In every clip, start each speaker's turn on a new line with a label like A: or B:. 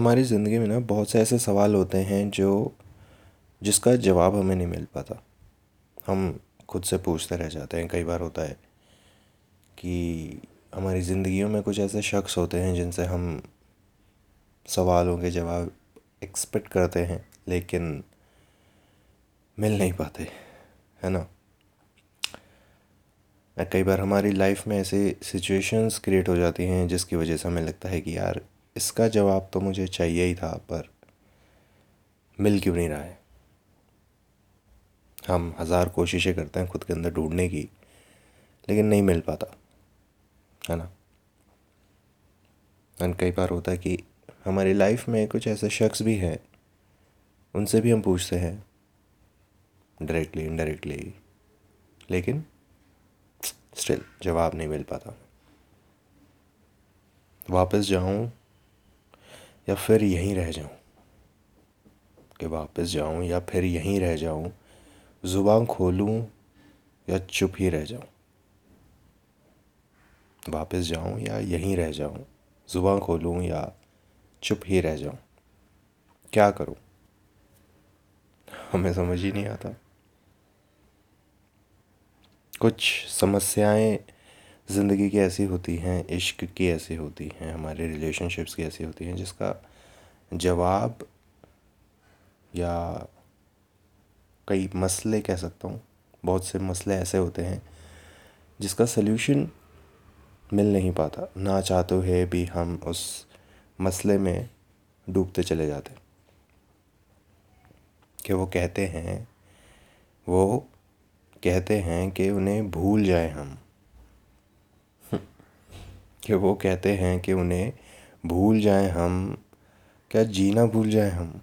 A: हमारी ज़िंदगी में ना बहुत से ऐसे सवाल होते हैं जो, जिसका जवाब हमें नहीं मिल पाता। हम खुद से पूछते रह जाते हैं। कई बार होता है कि हमारी ज़िंदगियों में कुछ ऐसे शख्स होते हैं जिनसे हम सवालों के जवाब एक्सपेक्ट करते हैं, लेकिन मिल नहीं पाते, है ना? कई बार हमारी लाइफ में ऐसे सिचुएशंस क्रिएट हो जाती हैं जिसकी वजह से हमें लगता है कि यार इसका जवाब तो मुझे चाहिए ही था, पर मिल क्यों नहीं रहा है? हम हज़ार कोशिशें करते हैं खुद के अंदर ढूँढने की, लेकिन नहीं मिल पाता, है ना? एंड कई बार होता है कि हमारी लाइफ में कुछ ऐसे शख्स भी हैं, उनसे भी हम पूछते हैं डायरेक्टली इनडायरेक्टली लेकिन स्टिल जवाब नहीं मिल पाता। वापस जाऊँ या फिर यहीं रह जाऊँ? कि वापस जाऊँ या फिर यहीं रह जाऊँ? ज़ुबान खोलूं या चुप ही रह जाऊँ? वापस जाऊँ या यहीं रह जाऊँ? ज़ुबान खोलूं या चुप ही रह जाऊँ? क्या करूँ? हमें समझ ही नहीं आता। कुछ समस्याएँ ज़िंदगी की ऐसी होती हैं, इश्क की ऐसी होती हैं, हमारे रिलेशनशिप्स की ऐसी होती हैं, जिसका जवाब या कई मसले कह सकता हूँ, बहुत से मसले ऐसे होते हैं, जिसका सल्यूशन मिल नहीं पाता। ना चाहते हुए भी हम उस मसले में डूबते चले जाते कि वो कहते हैं, वो कहते हैं कि उन्हें भूल जाए हम। कि वो कहते हैं कि उन्हें भूल जाए हम। क्या जीना भूल जाए हम?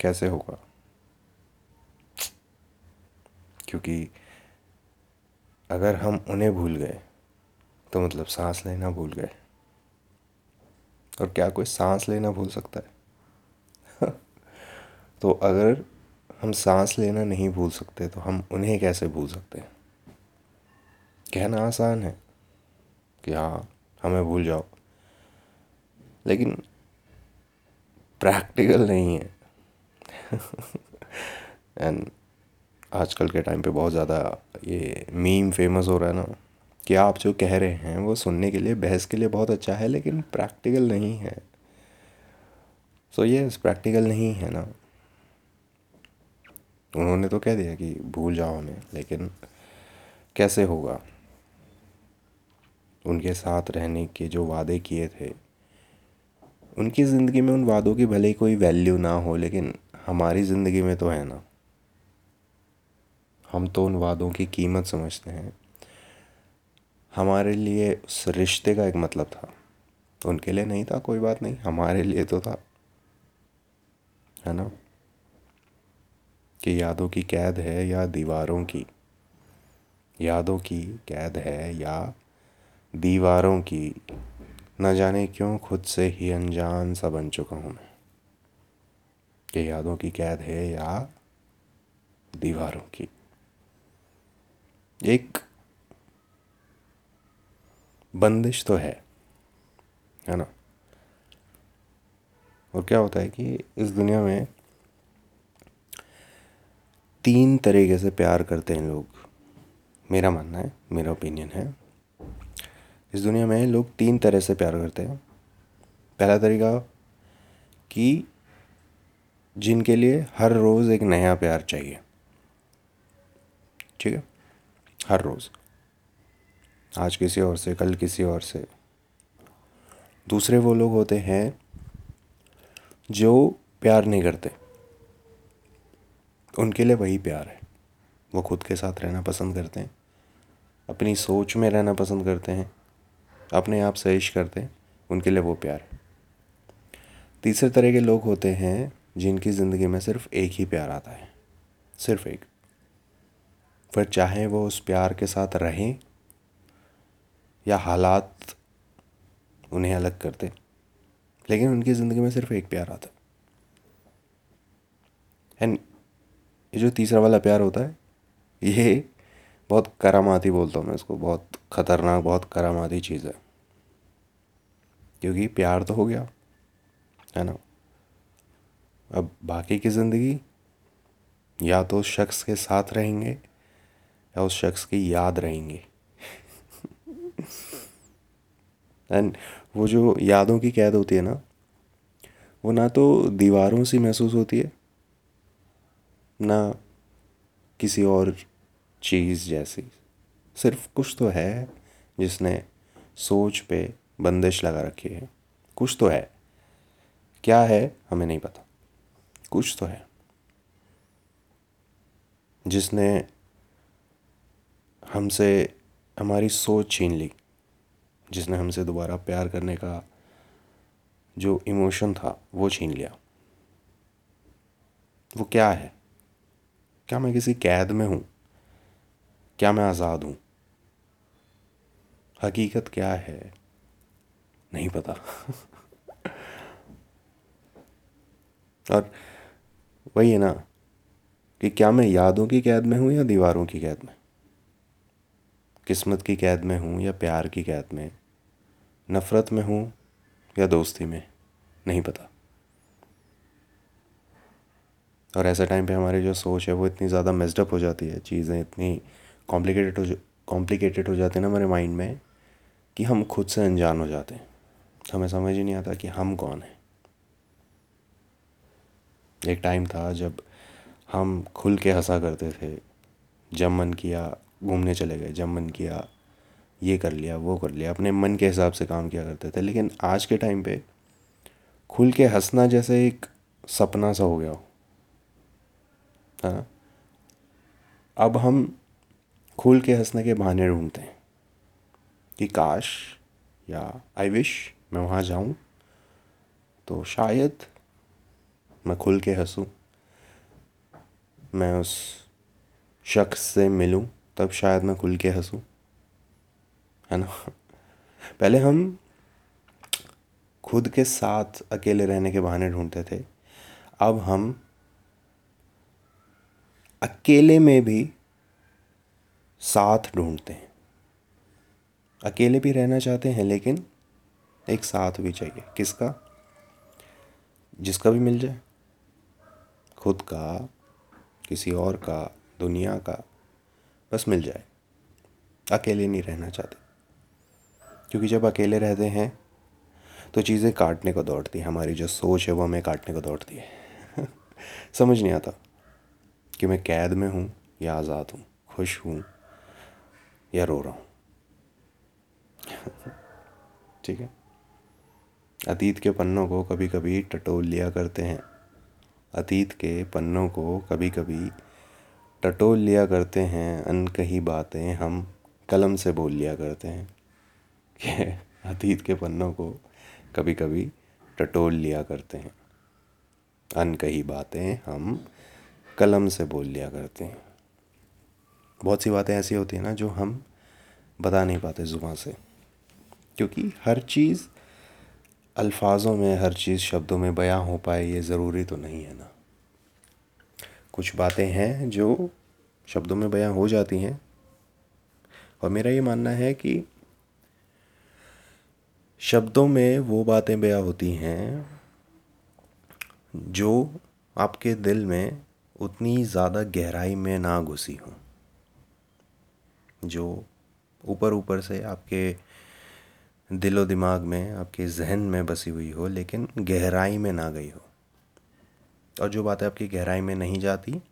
A: कैसे होगा? क्योंकि अगर हम उन्हें भूल गए तो मतलब सांस लेना भूल गए। और क्या कोई सांस लेना भूल सकता है? तो अगर हम सांस लेना नहीं भूल सकते तो हम उन्हें कैसे भूल सकते हैं? कहना आसान है। कि हाँ हमें भूल जाओ। लेकिन प्रैक्टिकल नहीं है। एंड आजकल के टाइम पे बहुत ज़्यादा ये मीम फ़ेमस हो रहा है ना, कि आप जो कह रहे हैं, वो सुनने के लिए, बहस के लिए बहुत अच्छा है, लेकिन प्रैक्टिकल नहीं है। सो ये प्रैक्टिकल नहीं है ना। उन्होंने तो कह दिया कि भूल जाओ हमें, लेकिन कैसे होगा? उनके साथ रहने के जो वादे किए थे, उनकी ज़िंदगी में उन वादों की भले ही कोई वैल्यू ना हो, लेकिन हमारी ज़िंदगी में तो है ना। हम तो उन वादों की कीमत समझते हैं। हमारे लिए उस रिश्ते का एक मतलब था। उनके लिए नहीं था, कोई बात नहीं, हमारे लिए तो था। है ना? कि यादों की कैद है या दीवारों की, यादों की कैद है या दीवारों की न जाने क्यों खुद से ही अनजान सा बन चुका हूँ मैं। ये यादों की कैद है या दीवारों की? एक बंदिश तो है है ना? और क्या होता है कि इस दुनिया में तीन तरीके से प्यार करते हैं लोग। मेरा मानना है, मेरा ओपिनियन है इस दुनिया में लोग तीन तरह से प्यार करते हैं। पहला तरीका कि जिनके लिए हर रोज़ एक नया प्यार चाहिए। ठीक है? हर रोज़। आज किसी और से, कल किसी और से। दूसरे वो लोग होते हैं जो प्यार नहीं करते। उनके लिए वही प्यार है। वो खुद के साथ रहना पसंद करते हैं। अपनी सोच में रहना पसंद करते हैं। अपने आप से इश्क करते हैं, उनके लिए वो प्यार है। तीसरे तरह के लोग होते हैं, जिनकी ज़िंदगी में सिर्फ़ एक ही प्यार आता है। सिर्फ़ एक। फिर चाहे वो उस प्यार के साथ रहें, या हालात उन्हें अलग करते, लेकिन उनकी ज़िंदगी में सिर्फ़ एक प्यार आता है। एंड ये जो तीसरा वाला प्यार होता है, ये बहुत करामाती बोलता हूँ मैं इसको, बहुत ख़तरनाक, बहुत करामाती चीज़ है। क्योंकि प्यार तो हो गया, है ना? अब बाकी की ज़िंदगी या तो उस शख्स के साथ रहेंगे या उस शख्स की याद रहेंगे। एंड वो जो यादों की कैद होती है ना, वो ना तो दीवारों से महसूस होती है, ना किसी और चीज़ जैसी। सिर्फ़ कुछ तो है जिसने सोच पे बंदिश लगा रखी है। कुछ तो है। क्या है हमें नहीं पता। कुछ तो है। जिसने हमसे हमारी सोच छीन ली। जिसने हमसे दोबारा प्यार करने का जो इमोशन था, वो छीन लिया। वो क्या है? क्या मैं किसी कैद में हूँ? क्या मैं आज़ाद हूँ? हकीकत क्या है? नहीं पता। और वही है ना, कि क्या मैं यादों की कैद में हूँ या दीवारों की कैद में? किस्मत की कैद में हूँ या प्यार की कैद में? नफ़रत में हूँ या दोस्ती में? नहीं पता। और ऐसे टाइम पे हमारी जो सोच है, वो इतनी ज़्यादा मेजडअप हो जाती है, चीज़ें इतनी कॉम्प्लिकेटेड हो कॉम्प्लिकेटेड हो जाते है ना हमारे माइंड में कि हम खुद से अनजान हो जाते हैं। तो हमें समझ ही नहीं आता कि हम कौन हैं। एक टाइम था जब हम खुल के हंसा करते थे, जब मन किया घूमने चले गए, जब मन किया ये कर लिया, वो कर लिया, अपने मन के हिसाब से काम किया करते थे। लेकिन आज के टाइम पे खुल के हंसना जैसे एक सपना सा हो गया हो। हाँ? अब हम खुल के हंसने के बहाने ढूंढते हैं कि काश या आई विश मैं वहाँ जाऊँ तो शायद मैं खुल के हंसूँ। मैं उस शख्स से मिलूँ, तब शायद मैं खुल के हंसूँ। है ना? पहले हम खुद के साथ अकेले रहने के बहाने ढूंढते थे। अब हम अकेले में भी साथ ढूंढते हैं। अकेले भी रहना चाहते हैं, लेकिन एक साथ भी चाहिए। किसका? जिसका भी मिल जाए। खुद का, किसी और का, दुनिया का, बस मिल जाए। अकेले नहीं रहना चाहते। क्योंकि जब अकेले रहते हैं तो चीज़ें काटने को दौड़ती हैं। हमारी जो सोच है, वो हमें काटने को दौड़ती है। समझ नहीं आता कि मैं कैद में हूँ या आज़ाद हूँ, खुश हूँ। या रो रहा हूँ। ठीक है? अतीत के पन्नों को कभी कभी टटोल लिया करते हैं। अतीत के पन्नों को कभी कभी टटोल लिया करते हैं, अनकही बातें हम कलम से बोल लिया करते हैं। कि अतीत के पन्नों को कभी कभी टटोल लिया करते हैं। अनकही बातें हम कलम से बोल लिया करते हैं। बहुत सी बातें ऐसी होती हैं ना जो हम बता नहीं पाते ज़ुबान से। क्योंकि हर चीज़ अल्फाजों में, हर चीज़ शब्दों में बयां हो पाए, ये ज़रूरी तो नहीं है ना। कुछ बातें हैं जो शब्दों में बयां हो जाती हैं। और मेरा ये मानना है कि शब्दों में वो बातें बयां होती हैं जो आपके दिल में उतनी ज़्यादा गहराई में ना घुसी हो। जो ऊपर ऊपर से आपके दिलो दिमाग में, आपके जहन में बसी हुई हो, लेकिन गहराई में ना गई हो। और जो बातें आपकी गहराई में नहीं जाती,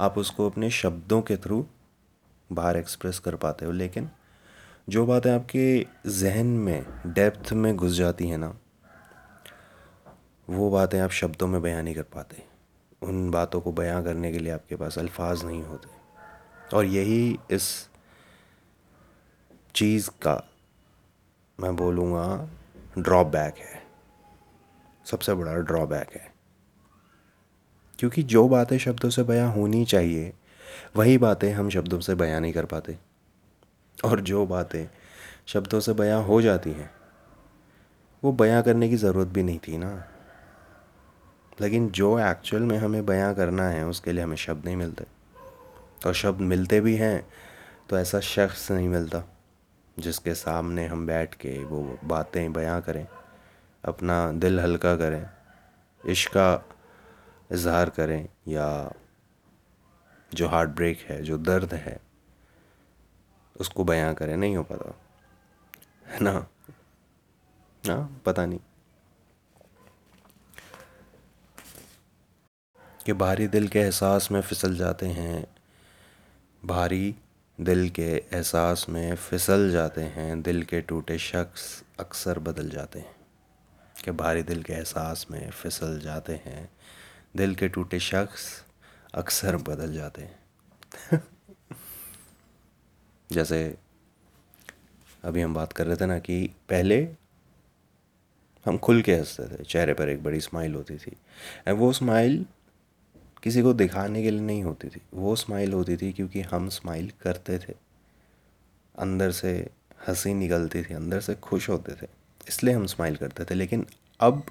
A: आप उसको अपने शब्दों के थ्रू बाहर एक्सप्रेस कर पाते हो। लेकिन जो बातें आपके जहन में डेप्थ में घुस जाती हैं ना, वो बातें आप शब्दों में बयान नहीं कर पाते। उन बातों को बयां करने के लिए आपके पास अल्फाज नहीं होते। और यही इस चीज़ का, मैं बोलूँगा ड्रॉबैक है। सबसे बड़ा ड्रॉबैक है। क्योंकि जो बातें शब्दों से बयां होनी चाहिए, वही बातें हम शब्दों से बयां नहीं कर पाते। और जो बातें शब्दों से बयां हो जाती हैं, वो बयां करने की ज़रूरत भी नहीं थी ना। लेकिन जो एक्चुअल में हमें बयां करना है, उसके लिए हमें शब्द नहीं मिलते। और शब्द मिलते भी हैं तो ऐसा शख्स नहीं मिलता। जिसके सामने हम बैठ के वो बातें बयां करें, अपना दिल हल्का करें, इश्क का इजहार करें, या जो हार्ट ब्रेक है, जो दर्द है, उसको बयां करें, नहीं हो पाता। है ना? ना पता नहीं। कि भारी दिल के एहसास में फिसल जाते हैं भारी दिल के एहसास में फिसल जाते हैं, दिल के टूटे शख्स अक्सर बदल जाते हैं। कि भारी दिल के एहसास में फिसल जाते हैं, दिल के टूटे शख्स अक्सर बदल जाते हैं। जैसे अभी हम बात कर रहे थे ना कि पहले हम खुल के हँसते थे, चेहरे पर एक बड़ी स्माइल होती थी। एंड वो स्माइल किसी को दिखाने के लिए नहीं होती थी। वो स्माइल होती थी क्योंकि हम स्माइल करते थे। अंदर से हँसी निकलती थी, अंदर से खुश होते थे, इसलिए हम स्माइल करते थे। लेकिन अब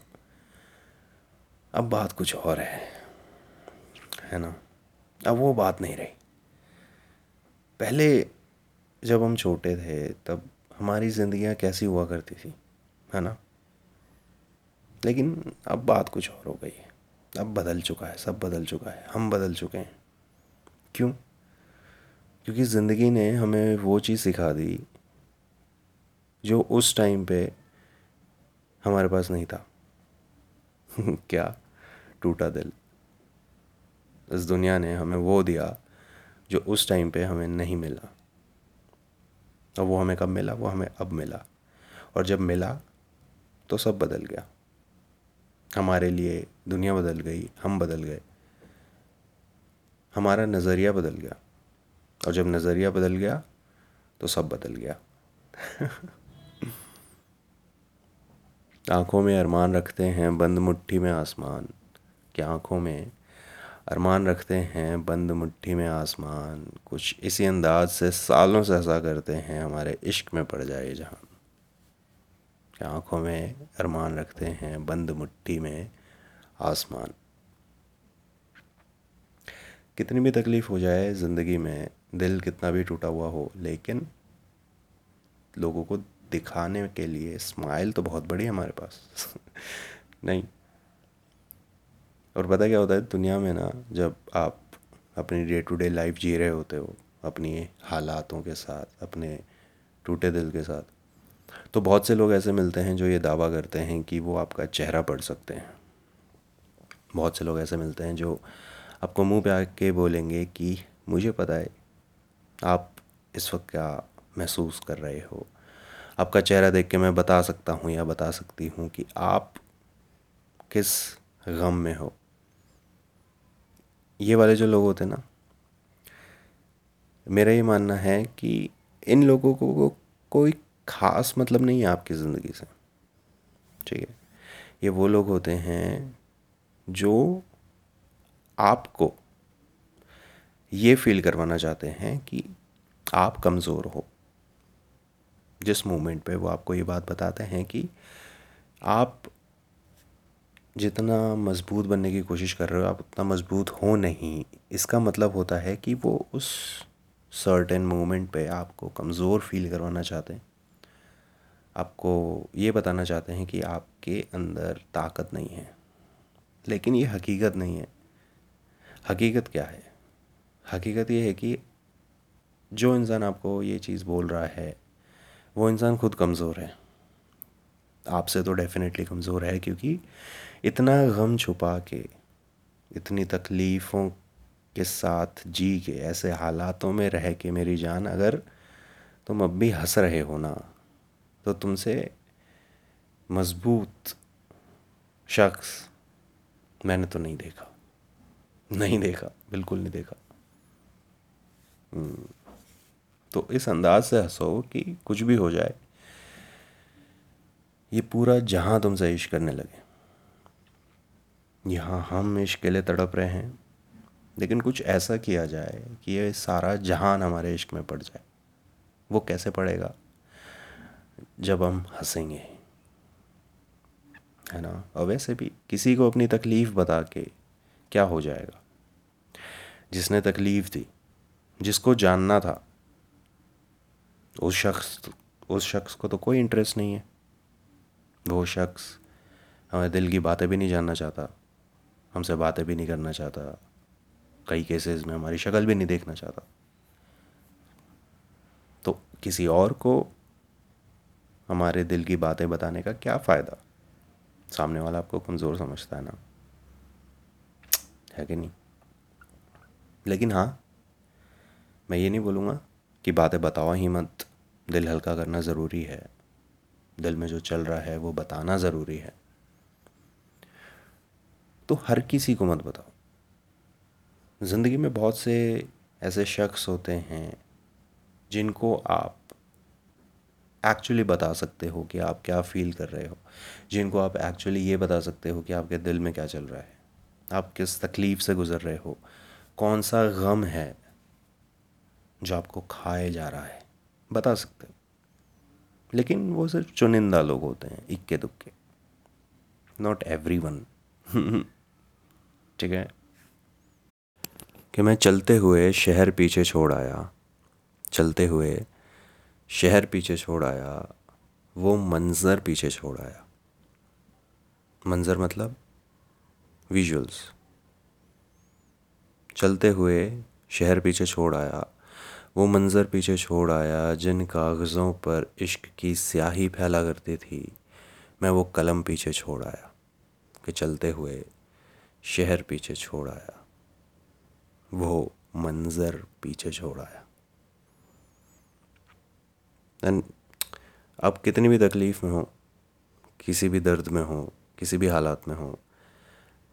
A: अब बात कुछ और है है ना? अब वो बात नहीं रही। पहले जब हम छोटे थे, तब हमारी ज़िंदगियाँ कैसी हुआ करती थी, है ना? लेकिन अब बात कुछ और हो गई है। अब बदल चुका है, सब बदल चुका है, हम बदल चुके हैं। क्यों? क्योंकि ज़िंदगी ने हमें वो चीज़ सिखा दी जो उस टाइम पे हमारे पास नहीं था। क्या टूटा दिल। इस दुनिया ने हमें वो दिया जो उस टाइम पे हमें नहीं मिला। और वो हमें कब मिला? वो हमें अब मिला। और जब मिला तो सब बदल गया। हमारे लिए दुनिया बदल गई, हम बदल गए। हमारा नज़रिया बदल गया। और जब नज़रिया बदल गया तो सब बदल गया। आँखों में अरमान रखते हैं, बंद मुट्ठी में आसमान। कि आँखों में? अरमान रखते हैं, बंद मुट्ठी में आसमान। कुछ इसी अंदाज से सालों से ऐसा करते हैं, हमारे इश्क में पड़ जाए जहाँ। आँखों में अरमान रखते हैं, बंद मुट्ठी में आसमान। कितनी भी तकलीफ़ हो जाए ज़िंदगी में, दिल कितना भी टूटा हुआ हो, लेकिन लोगों को दिखाने के लिए स्माइल तो बहुत बड़ी है हमारे पास। नहीं। और पता क्या होता है, दुनिया में ना, जब आप अपनी डे टू डे लाइफ जी रहे होते हो, अपनी हालातों के साथ, अपने टूटे दिल के साथ तो बहुत से लोग ऐसे मिलते हैं जो ये दावा करते हैं कि वो आपका चेहरा पढ़ सकते हैं। बहुत से लोग ऐसे मिलते हैं जो आपको मुँह पे आके बोलेंगे कि मुझे पता है, आप इस वक्त क्या महसूस कर रहे हो? आपका चेहरा देख के मैं बता सकता हूँ या बता सकती हूँ कि आप किस गम में हो? ये वाले जो लोग होते ना, मेरा ये मानना है कि इन लोगों को, कोई ख़ास मतलब नहीं है आपकी ज़िंदगी से। ठीक है? ये वो लोग होते हैं जो आपको ये फील करवाना चाहते हैं कि आप कमज़ोर हो। जिस मोमेंट पे वो आपको ये बात बताते हैं कि आप जितना मज़बूत बनने की कोशिश कर रहे हो, आप उतना मज़बूत हो नहीं। इसका मतलब होता है कि वो उस सर्टेन मोमेंट पे आपको कमज़ोर फील करवाना चाहते हैं। आपको ये बताना चाहते हैं कि आपके अंदर ताकत नहीं है, लेकिन ये हकीकत नहीं है। हकीकत क्या है? हकीकत ये है कि जो इंसान आपको ये चीज़ बोल रहा है, वो इंसान खुद कमज़ोर है। आपसे तो डेफिनेटली कमज़ोर है, क्योंकि इतना गम छुपा के, इतनी तकलीफ़ों के साथ जी के, ऐसे हालातों में रह के मेरी जान अगर तुम अब भी हंस रहे हो ना तो तुमसे मज़बूत शख्स मैंने तो नहीं देखा। नहीं देखा बिल्कुल नहीं देखा। हम्म, तो इस अंदाज से हंसो कि कुछ भी हो जाए ये पूरा जहाँ तुमसे इश्क करने लगे। यहाँ हम इश्क के लिए तड़प रहे हैं लेकिन कुछ ऐसा किया जाए कि ये सारा जहान हमारे इश्क में पड़ जाए। वो कैसे पड़ेगा? जब हम हंसेंगे, है ना? और वैसे भी किसी को अपनी तकलीफ़ बता के क्या हो जाएगा? जिसने तकलीफ़ दी, जिसको जानना था, उस शख्स उस शख्स को तो कोई इंटरेस्ट नहीं है। वो शख्स हमारे दिल की बातें भी नहीं जानना चाहता, हमसे बातें भी नहीं करना चाहता, कई केसेस में हमारी शक्ल भी नहीं देखना चाहता। तो किसी और को हमारे दिल की बातें बताने का क्या फ़ायदा? सामने वाला आपको कमज़ोर समझता है ना। है कि नहीं? लेकिन हाँ मैं ये नहीं बोलूँगा कि बातें बताओ ही मत। दिल हल्का करना ज़रूरी है। दिल में जो चल रहा है, वो बताना ज़रूरी है। तो हर किसी को मत बताओ। ज़िंदगी में बहुत से ऐसे शख्स होते हैं जिनको आप एक्चुअली बता सकते हो कि आप क्या फील कर रहे हो। जिनको आप एक्चुअली ये बता सकते हो कि आपके दिल में क्या चल रहा है। आप किस तकलीफ़ से गुज़र रहे हो। कौन सा गम है जो आपको खाए जा रहा है। बता सकते हो। लेकिन वो सिर्फ़ चुनिंदा लोग होते हैं, इक्के दुक्के। नॉट एवरी वन ठीक है? कि मैं चलते हुए शहर पीछे छोड़ आया, चलते हुए शहर पीछे छोड़ आया, वो मंज़र पीछे छोड़ आया। मंज़र मतलब विजुअल्स चलते हुए शहर पीछे छोड़ आया, वो मंज़र पीछे छोड़ आया, जिन कागज़ों पर इश्क की स्याही फैला करती थी, मैं वो कलम पीछे छोड़ आया, कि चलते हुए शहर पीछे छोड़ आया, वो मंज़र पीछे छोड़ आया। एंड आप कितनी भी तकलीफ़ में हो, किसी भी दर्द में हो, किसी भी हालात में हो,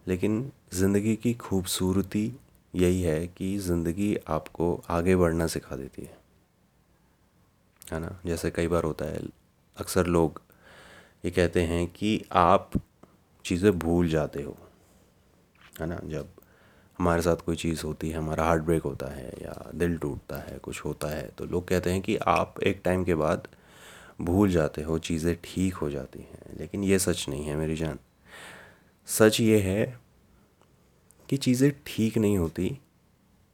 A: लेकिन ज़िंदगी की खूबसूरती यही है कि ज़िंदगी आपको आगे बढ़ना सिखा देती है। है ना? जैसे कई बार होता है, अक्सर लोग ये कहते हैं कि आप चीज़ें भूल जाते हो। है ना? जब हमारे साथ कोई चीज़ होती है, हमारा हार्ट ब्रेक होता है या दिल टूटता है, कुछ होता है तो लोग कहते हैं कि आप एक टाइम के बाद भूल जाते हो, चीज़ें ठीक हो जाती हैं, लेकिन ये सच नहीं है मेरी जान। सच ये है कि चीज़ें ठीक नहीं होती,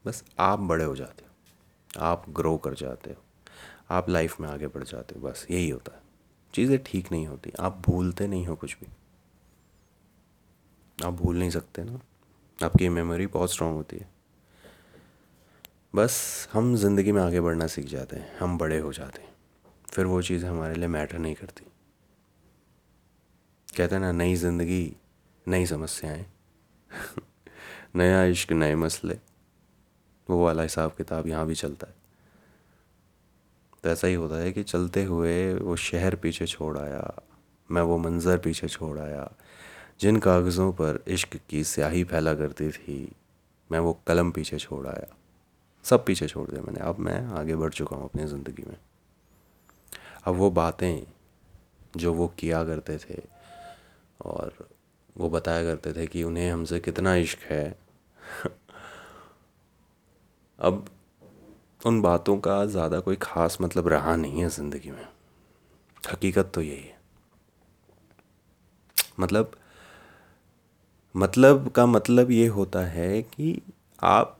A: बस आप बड़े हो जाते हो, आप ग्रो कर जाते हो, आप लाइफ में आगे बढ़ जाते हो, बस यही होता है। चीज़ें ठीक नहीं होती, आप भूलते नहीं हो कुछ भी। आप भूल नहीं सकते ना। आपकी मेमोरी बहुत स्ट्रांग होती है। बस हम ज़िंदगी में आगे बढ़ना सीख जाते हैं, हम बड़े हो जाते हैं। फिर वो चीज़ हमारे लिए मैटर नहीं करती। कहते हैं ना, नई ज़िंदगी, नई समस्याएँ, नया इश्क, नए मसले, वो वाला हिसाब किताब यहाँ भी चलता है। तो ऐसा ही होता है कि चलते हुए वो शहर पीछे छोड़ आया, मैं वो मंज़र पीछे छोड़ आया जिन कागज़ों पर इश्क की स्याही फैला करती थी, मैं वो कलम पीछे छोड़ आया। सब पीछे छोड़ दिया मैंने। अब मैं आगे बढ़ चुका हूँ अपनी ज़िंदगी में। अब वो बातें जो वो किया करते थे और वो बताया करते थे कि उन्हें हमसे कितना इश्क है, अब उन बातों का ज़्यादा कोई ख़ास मतलब रहा नहीं है ज़िंदगी में। हकीकत तो यही है। मतलब मतलब का मतलब ये होता है कि आप,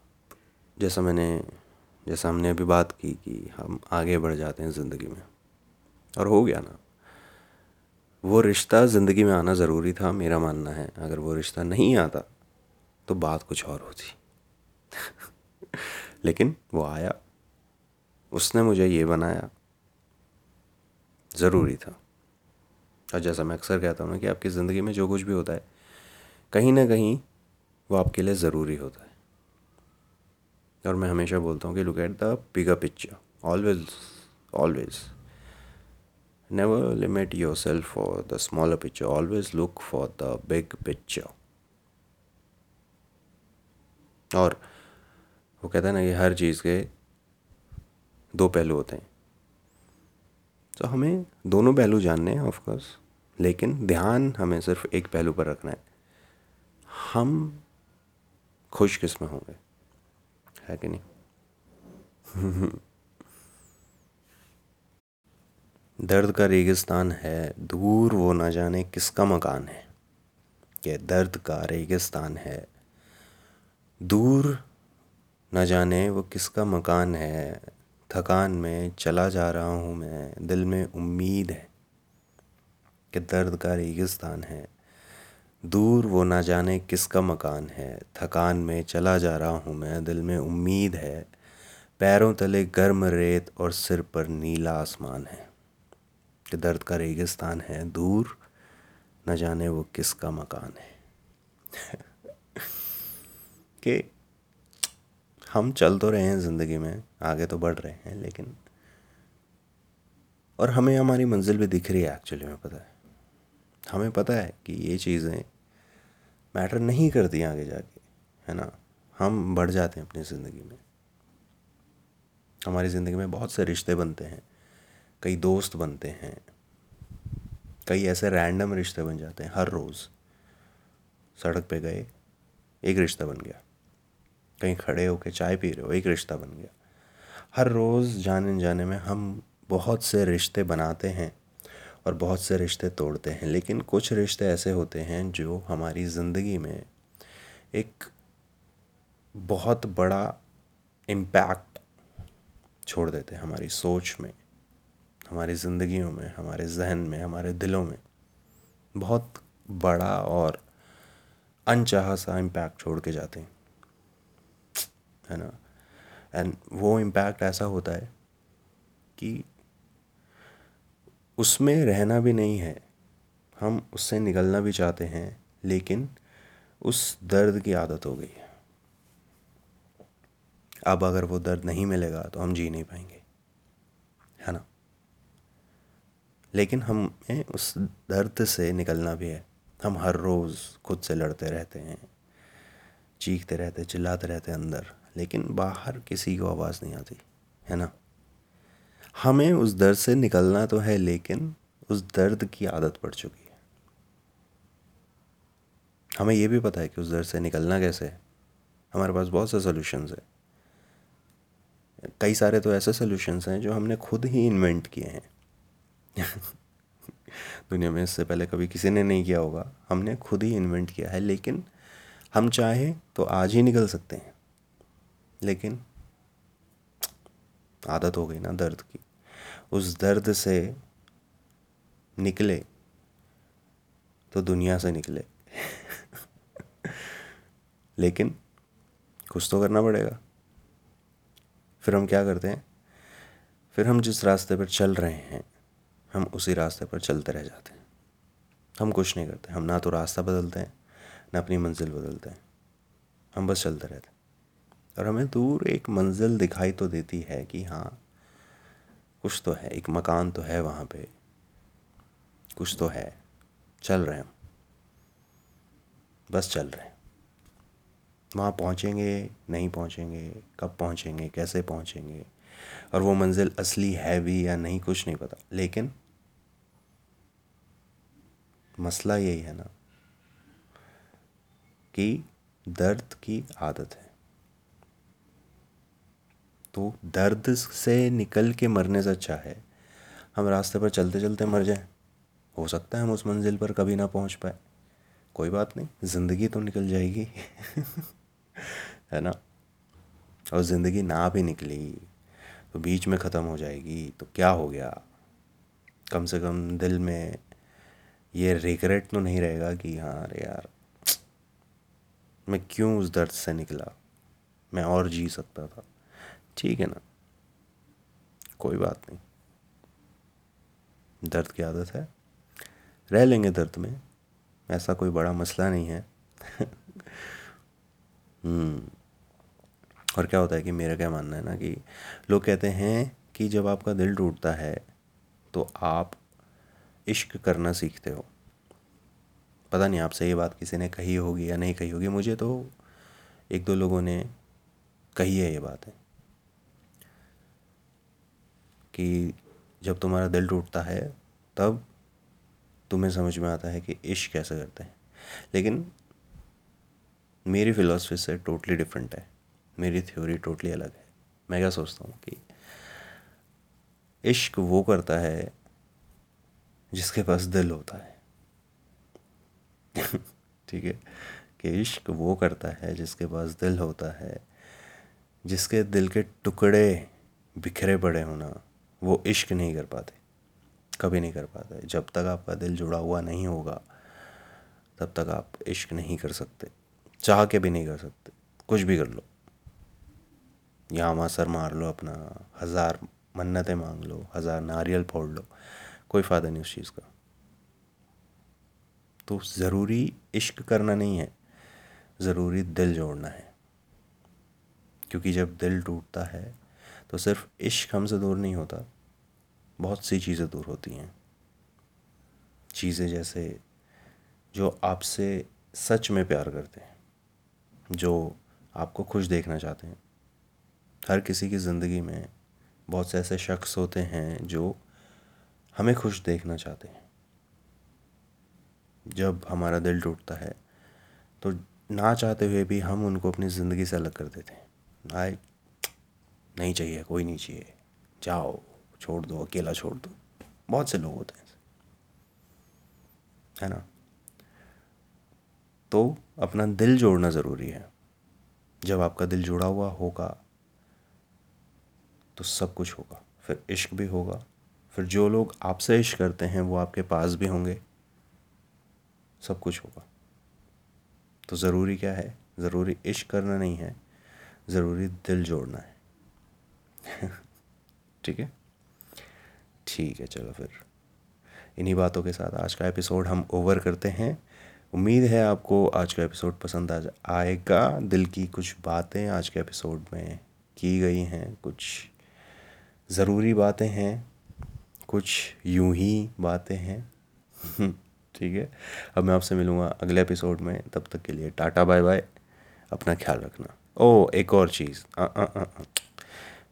A: जैसा मैंने, जैसा हमने अभी बात की कि हम आगे बढ़ जाते हैं ज़िंदगी में, और हो गया ना। वो रिश्ता ज़िंदगी में आना ज़रूरी था, मेरा मानना है। अगर वो रिश्ता नहीं आता तो बात कुछ और होती। लेकिन वो आया। उसने मुझे ये बनाया। ज़रूरी था। और जैसा मैं अक्सर कहता हूँ ना कि आपकी ज़िंदगी में जो कुछ भी होता है कहीं ना कहीं वो आपके लिए ज़रूरी होता है। और मैं हमेशा बोलता हूँ कि look at the bigger picture always always never limit yourself for the smaller picture always look for the big picture और वो कहता है ना कि हर चीज़ के दो पहलू होते हैं। तो हमें दोनों पहलू जानने हैं ऑफकोर्स लेकिन ध्यान हमें सिर्फ़ एक पहलू पर रखना है। हम खुश किसमें होंगे। है कि नहीं? दर्द का रेगिस्तान है, दूर वो ना जाने किसका मकान है। कि दर्द का रेगिस्तान है, दूर न जाने वो किसका मकान है। थकान में चला जा रहा हूँ मैं, दिल में उम्मीद है कि दर्द का रेगिस्तान है। दूर वो ना जाने किसका मकान है। थकान में चला जा रहा हूँ मैं, दिल में उम्मीद है। पैरों तले गर्म रेत और सिर पर नीला आसमान है। कि दर्द का रेगिस्तान है, दूर न जाने वो किसका मकान है। कि हम चल तो रहे हैं ज़िंदगी में, आगे तो बढ़ रहे हैं, लेकिन और हमें हमारी मंजिल भी दिख रही है एक्चुअली में पता है। हमें पता है कि ये चीज़ें मैटर नहीं करती आगे जाके, है ना? हम बढ़ जाते हैं अपनी ज़िंदगी में। हमारी ज़िंदगी में बहुत से रिश्ते बनते हैं, कई दोस्त बनते हैं, कई ऐसे रैंडम रिश्ते बन जाते हैं। हर रोज़ सड़क पे गए, एक रिश्ता बन गया। कहीं खड़े होकर चाय पी रहे हो, एक रिश्ता बन गया। हर रोज़ जाने जाने में हम बहुत से रिश्ते बनाते हैं। और बहुत से रिश्ते तोड़ते हैं। लेकिन कुछ रिश्ते ऐसे होते हैं जो हमारी ज़िंदगी में एक बहुत बड़ा इम्पैक्ट छोड़ देते हैं हमारी सोच में, हमारी ज़िंदगियों में, हमारे जहन में, हमारे दिलों में। बहुत बड़ा और अनचाहा सा इम्पैक्ट छोड़ के जाते हैं। है ना? एंड वो इम्पैक्ट ऐसा होता है कि उसमें रहना भी नहीं है। हम उससे निकलना भी चाहते हैं, लेकिन उस दर्द की आदत हो गई है। अब अगर वो दर्द नहीं मिलेगा तो हम जी नहीं पाएँगे। है ना? लेकिन हमें उस दर्द से निकलना भी है। हम हर रोज़ खुद से लड़ते रहते हैं, चीखते रहते चिल्लाते रहते अंदर, लेकिन बाहर किसी को आवाज़ नहीं आती। है ना? हमें उस दर्द से निकलना तो है, लेकिन उस दर्द की आदत पड़ चुकी है। हमें ये भी पता है कि उस दर्द से निकलना कैसे है। हमारे पास बहुत से सोल्यूशंस है। कई सारे तो ऐसे सोल्यूशंस हैं जो हमने खुद ही इन्वेंट किए हैं। दुनिया में इससे पहले कभी किसी ने नहीं किया होगा। हमने खुद ही इन्वेंट किया है, लेकिन हम चाहें तो आज ही निकल सकते हैं। लेकिन आदत हो गई ना दर्द की। उस दर्द से निकले तो दुनिया से निकले। लेकिन कुछ तो करना पड़ेगा। फिर हम क्या करते हैं? फिर हम जिस रास्ते पर चल रहे हैं, हम उसी रास्ते पर चलते रह जाते हैं। हम कुछ नहीं करते। हम ना तो रास्ता बदलते हैं, ना अपनी मंजिल बदलते हैं। हम बस चलते रहते हैं। और हमें दूर एक मंजिल दिखाई तो देती है कि हाँ कुछ तो है, एक मकान तो है वहाँ पे। कुछ तो है। चल रहे हैं। बस चल रहे हैं। वहाँ पहुँचेंगे, नहीं पहुँचेंगे, कब पहुँचेंगे, कैसे पहुँचेंगे, और वो मंजिल असली है भी या नहीं, कुछ नहीं पता। लेकिन मसला यही है ना कि दर्द की आदत है। तो दर्द से निकल के मरने से अच्छा है। हम रास्ते पर चलते चलते मर जाएँ। हो सकता है हम उस मंजिल पर कभी ना पहुँच पाए। कोई बात नहीं, ज़िंदगी तो निकल जाएगी। है ना? और ज़िंदगी ना भी निकली तो बीच में ख़त्म हो जाएगी तो क्या हो गया? कम से कम दिल में ये रिग्रेट तो नहीं रहेगा कि हाँ अरे यार, मैं क्यों उस दर्द से निकला? मैं और जी सकता था। ठीक है ना? कोई बात नहीं। दर्द की आदत है। रह लेंगे दर्द में। ऐसा कोई बड़ा मसला नहीं है। हम्म। और क्या होता है कि मेरा क्या मानना है ना कि लोग कहते हैं कि जब आपका दिल टूटता है तो आप इश्क करना सीखते हो। पता नहीं आपसे ये बात किसी ने कही होगी या नहीं कही होगी। मुझे तो एक दो लोगों ने कही है ये बात। कि जब तुम्हारा दिल टूटता है, तब तुम्हें समझ में आता है कि इश्क कैसे करते हैं। लेकिन मेरी फ़िलासफ़ी से टोटली डिफरेंट है। मेरी थ्योरी टोटली अलग है। मैं क्या सोचता हूँ कि इश्क वो करता है जिसके पास दिल होता है। ठीक है? कि इश्क वो करता है जिसके पास दिल होता है। जिसके दिल के टुकड़े बिखरे पड़े होना वो इश्क नहीं कर पाते, कभी नहीं कर पाते। जब तक आपका दिल जुड़ा हुआ नहीं होगा, तब तक आप इश्क नहीं कर सकते। चाह के भी नहीं कर सकते। कुछ भी कर लो। यहाँ सर मार लो अपना, हज़ार मन्नतें मांग लो, हज़ार नारियल फोड़ लो, कोई फ़ायदा नहीं उस चीज़ का। तो ज़रूरी इश्क करना नहीं है, ज़रूरी दिल जोड़ना है। क्योंकि जब दिल टूटता है तो सिर्फ़ इश्क हमसे दूर नहीं होता। बहुत सी चीज़ें दूर होती हैं। चीज़ें जैसे जो आपसे सच में प्यार करते हैं, जो आपको खुश देखना चाहते हैं। हर किसी की ज़िंदगी में बहुत से ऐसे शख्स होते हैं जो हमें खुश देखना चाहते हैं। जब हमारा दिल टूटता है तो ना चाहते हुए भी हम उनको अपनी ज़िंदगी से अलग कर देते हैं। आए नहीं चाहिए, कोई नहीं चाहिए। जाओ, छोड़ दो, अकेला छोड़ दो। बहुत से लोग होते हैं है ना? तो अपना दिल जोड़ना ज़रूरी है। जब आपका दिल जुड़ा हुआ होगा तो सब कुछ होगा। फिर इश्क भी होगा। फिर जो लोग आपसे इश्क करते हैं, वो आपके पास भी होंगे। सब कुछ होगा। तो ज़रूरी क्या है? ज़रूरी इश्क करना नहीं है। ज़रूरी दिल जोड़ना है। ठीक है? ठीक है चलो फिर। इन्हीं बातों के साथ आज का एपिसोड हम ओवर करते हैं। उम्मीद है आपको आज का एपिसोड पसंद आ आएगा। दिल की कुछ बातें आज के एपिसोड में की गई हैं। कुछ ज़रूरी बातें हैं। कुछ यूँ ही बातें हैं। ठीक है? अब मैं आपसे मिलूँगा अगले एपिसोड में। तब तक के लिए टाटा बाय बाय अपना ख्याल रखना। ओ एक और चीज़। आ, आ, आ, आ.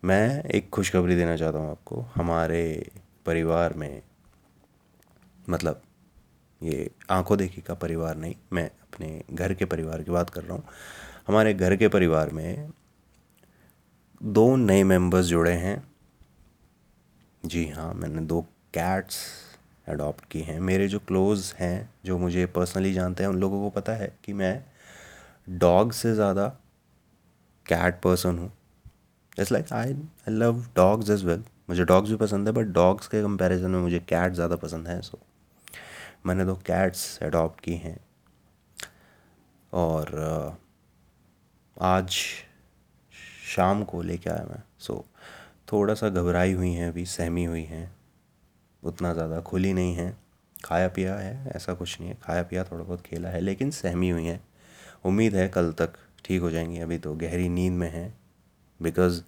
A: मैं एक खुशखबरी देना चाहता हूँ आपको। हमारे परिवार में मतलब ये आँखों देखी का परिवार नहीं, मैं अपने घर के परिवार की बात कर रहा हूँ। हमारे घर के परिवार में दो नए मेंबर्स जुड़े हैं। जी हाँ मैंने दो कैट्स अडॉप्ट की हैं। मेरे जो क्लोज़ हैं, जो मुझे पर्सनली जानते हैं, उन लोगों को पता है कि मैं डॉग से ज़्यादा कैट पर्सन हूँ। It's like I I love dogs as well मुझे डॉग्स भी पसंद है बट डॉग्स के कंपैरिजन में मुझे कैट ज़्यादा पसंद है सो मैंने दो कैट्स अडॉप्ट की हैं. और आज शाम को लेके आया मैं सो थोड़ा सा घबराई हुई हैं, अभी सहमी हुई हैं. उतना ज़्यादा खुली नहीं है. खाया पिया है, ऐसा कुछ नहीं है. खाया पिया, थोड़ा बहुत खेला है, लेकिन सहमी हुई हैं. उम्मीद है कल तक ठीक हो जाएँगी, अभी तो गहरी नींद में हैं. बिकॉज़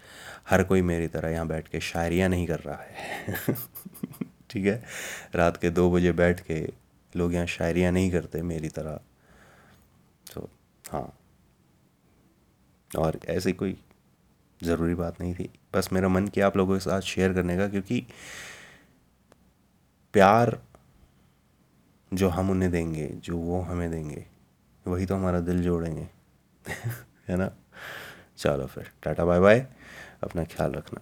A: हर कोई मेरी तरह यहाँ बैठ के शायरियाँ नहीं कर रहा है। ठीक है? रात के दो बजे बैठ के लोग यहाँ शायरियाँ नहीं करते मेरी तरह। तो हाँ। और ऐसी कोई ज़रूरी बात नहीं थी। बस मेरा मन किया आप लोगों के साथ शेयर करने का क्योंकि प्यार जो हम उन्हें देंगे, जो वो हमें देंगे, वही तो हमारा दिल जोड़ेंगे। है ना? चलो फिर टाटा बाय बाय अपना ख्याल रखना।